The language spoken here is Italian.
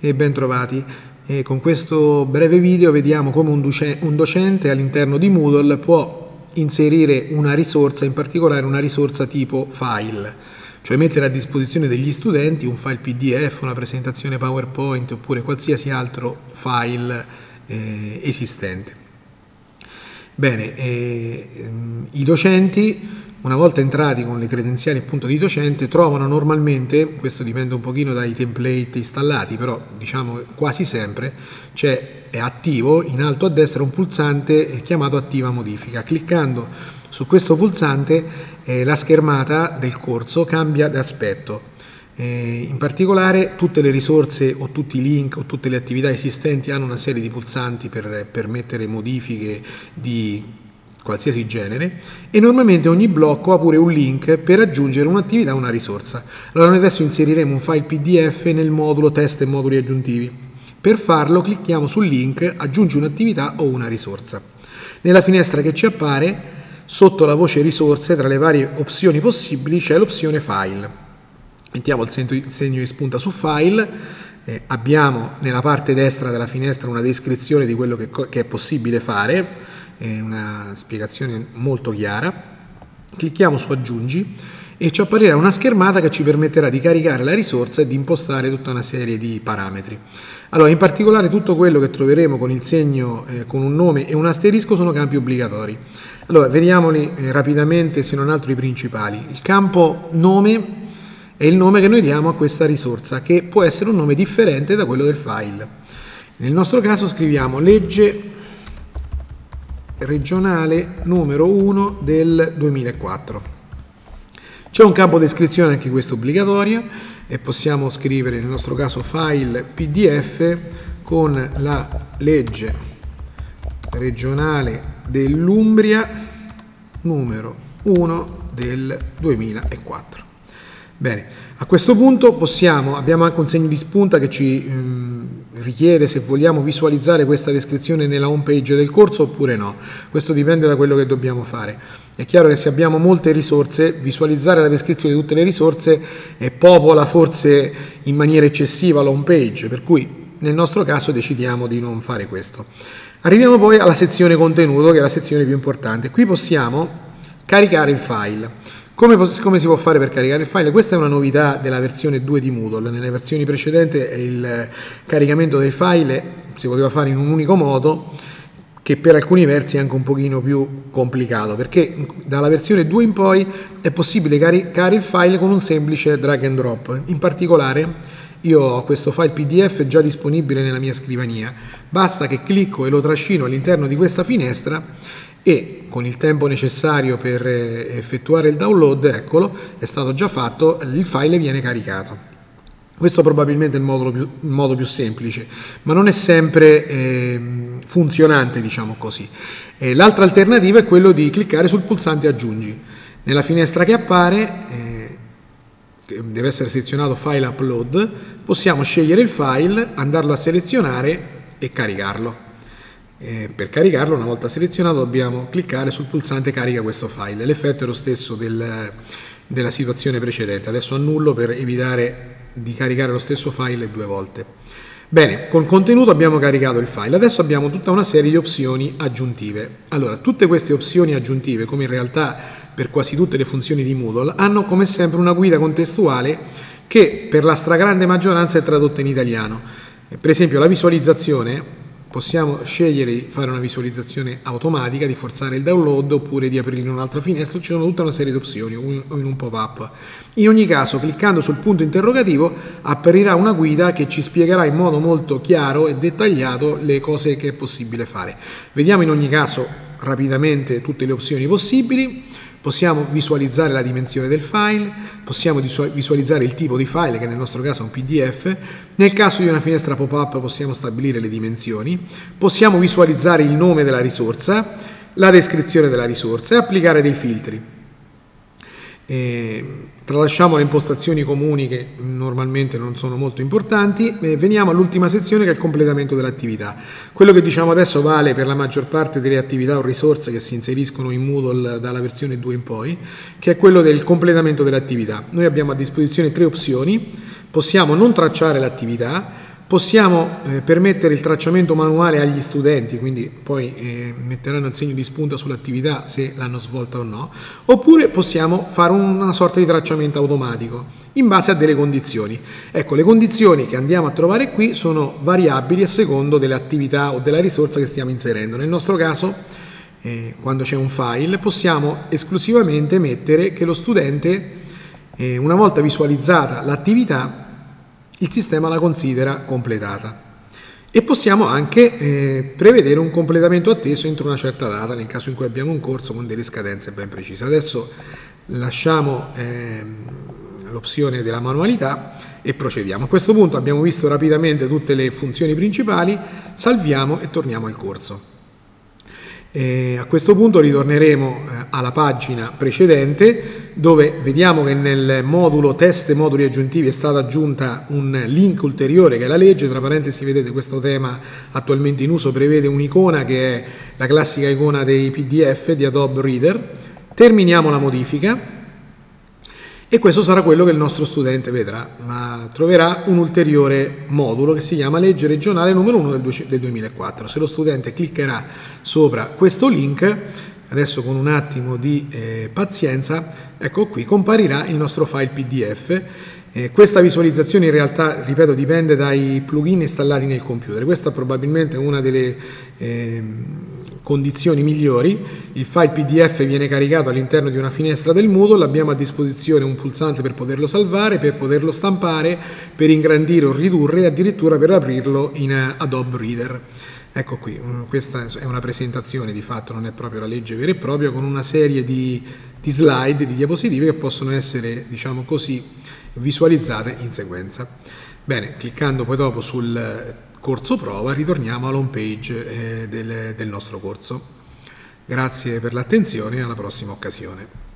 e ben trovati. E con questo breve video vediamo come un, un docente all'interno di Moodle può inserire una risorsa, in particolare una risorsa tipo file, cioè mettere a disposizione degli studenti un file PDF, una presentazione PowerPoint oppure qualsiasi altro file eh, esistente. Bene, eh, i docenti una volta entrati con le credenziali appunto di docente trovano normalmente, questo dipende un pochino dai template installati, però diciamo quasi sempre c'è è attivo in alto a destra un pulsante chiamato attiva modifica. Cliccando su questo pulsante eh, la schermata del corso cambia d'aspetto. Eh, in particolare tutte le risorse o tutti i link o tutte le attività esistenti hanno una serie di pulsanti per permettere modifiche di qualsiasi genere e normalmente ogni blocco ha pure un link per aggiungere un'attività o una risorsa. Allora noi adesso inseriremo un file PDF nel modulo test e moduli aggiuntivi. Per farlo clicchiamo sul link aggiungi un'attività o una risorsa. Nella finestra che ci appare sotto la voce risorse tra le varie opzioni possibili c'è l'opzione file. Mettiamo il segno di spunta su file, eh, abbiamo nella parte destra della finestra una descrizione di quello che, che è possibile fare, è una spiegazione molto chiara. Clicchiamo su aggiungi e ci apparirà una schermata che ci permetterà di caricare la risorsa e di impostare tutta una serie di parametri. Allora, in particolare tutto quello che troveremo con il segno eh, con un nome e un asterisco sono campi obbligatori. Allora, vediamoli eh, rapidamente se non altro i principali. Il campo nome è il nome che noi diamo a questa risorsa, che può essere un nome differente da quello del file. Nel nostro caso scriviamo legge regionale numero 1 del 2004. C'è un campo descrizione anche questo obbligatorio e possiamo scrivere nel nostro caso file pdf con la legge regionale dell'Umbria numero 1 del 2004. Bene, a questo punto possiamo, abbiamo anche un segno di spunta che ci mh, mm, richiede se vogliamo visualizzare questa descrizione nella home page del corso oppure no. Questo dipende da quello che dobbiamo fare. È chiaro che se abbiamo molte risorse, visualizzare la descrizione di tutte le risorse eh, popola forse in maniera eccessiva la home page, per cui nel nostro caso decidiamo di non fare questo. Arriviamo poi alla sezione contenuto, che è la sezione più importante. Qui possiamo caricare il file. Come, come, si può fare per caricare il file? Questa è una novità della versione 2 di Moodle. Nelle versioni precedenti il caricamento del file si poteva fare in un unico modo che per alcuni versi è anche un pochino più complicato perché dalla versione 2 in poi è possibile caricare il file con un semplice drag and drop. In particolare io ho questo file PDF già disponibile nella mia scrivania, basta che clicco e lo trascino all'interno di questa finestra e con il tempo necessario per eh, effettuare il download, eccolo, è stato già fatto, il file viene caricato. Questo probabilmente è il modo più, il modo più semplice, ma non è sempre eh, funzionante, diciamo così. Eh, l'altra alternativa è quello di cliccare sul pulsante aggiungi. Nella finestra che appare, eh, deve essere selezionato file upload, possiamo scegliere il file, andarlo a selezionare e caricarlo. Eh, per caricarlo, una volta selezionato, dobbiamo cliccare sul pulsante carica questo file. L'effetto è lo stesso del, della situazione precedente. Adesso annullo per evitare di caricare lo stesso file due volte. Bene, col contenuto abbiamo caricato il file, adesso abbiamo tutta una serie di opzioni aggiuntive. Allora, tutte queste opzioni aggiuntive, come in realtà per quasi tutte le funzioni di Moodle, hanno come sempre una guida contestuale che per la stragrande maggioranza è tradotta in italiano. Per esempio la visualizzazione possiamo scegliere di fare una visualizzazione automatica, di forzare il download oppure di aprire un'altra finestra, ci sono tutta una serie di opzioni in un pop-up. In ogni caso, cliccando sul punto interrogativo, apparirà una guida che ci spiegherà in modo molto chiaro e dettagliato le cose che è possibile fare. Vediamo in ogni caso rapidamente tutte le opzioni possibili. Possiamo visualizzare la dimensione del file, possiamo visualizzare il tipo di file che nel nostro caso è un PDF, nel caso di una finestra pop-up possiamo stabilire le dimensioni, possiamo visualizzare il nome della risorsa, la descrizione della risorsa e applicare dei filtri. E tralasciamo le impostazioni comuni che normalmente non sono molto importanti e veniamo all'ultima sezione che è il completamento dell'attività. Quello che diciamo adesso vale per la maggior parte delle attività o risorse che si inseriscono in Moodle dalla versione 2 in poi, che è quello del completamento dell'attività. Noi abbiamo a disposizione tre opzioni, possiamo non tracciare l'attività, Possiamo eh, permettere il tracciamento manuale agli studenti, quindi poi eh, metteranno il segno di spunta sull'attività se l'hanno svolta o no, oppure possiamo fare una sorta di tracciamento automatico in base a delle condizioni. Ecco, le condizioni che andiamo a trovare qui sono variabili a secondo delle attività o della risorsa che stiamo inserendo. Nel nostro caso, eh, quando c'è un file, possiamo esclusivamente mettere che lo studente, eh, una volta visualizzata l'attività, il sistema la considera completata. E possiamo anche eh, prevedere un completamento atteso entro una certa data nel caso in cui abbiamo un corso con delle scadenze ben precise. Adesso lasciamo eh, l'opzione della manualità e procediamo. A questo punto abbiamo visto rapidamente tutte le funzioni principali, salviamo e torniamo al corso. E a questo punto ritorneremo eh, alla pagina precedente dove vediamo che nel modulo test e moduli aggiuntivi è stata aggiunta un link ulteriore che è la legge, tra parentesi vedete questo tema attualmente in uso prevede un'icona che è la classica icona dei PDF di Adobe Reader. Terminiamo la modifica e questo sarà quello che il nostro studente vedrà, ma troverà un ulteriore modulo che si chiama legge regionale numero 1 del 2004. Se lo studente cliccherà sopra questo link, adesso con un attimo di eh, pazienza, ecco qui comparirà il nostro file PDF. Eh, questa visualizzazione in realtà, ripeto, dipende dai plugin installati nel computer. Questa probabilmente è una delle... Eh, condizioni migliori, il file PDF viene caricato all'interno di una finestra del Moodle, abbiamo a disposizione un pulsante per poterlo salvare, per poterlo stampare, per ingrandire o ridurre e addirittura per aprirlo in Adobe Reader. Ecco qui, questa è una presentazione di fatto, non è proprio la legge vera e propria, con una serie di, di slide, di diapositive che possono essere, diciamo così, visualizzate in sequenza. Bene, cliccando poi dopo sul corso prova, ritorniamo all'home page eh, del, del nostro corso. Grazie per l'attenzione e alla prossima occasione.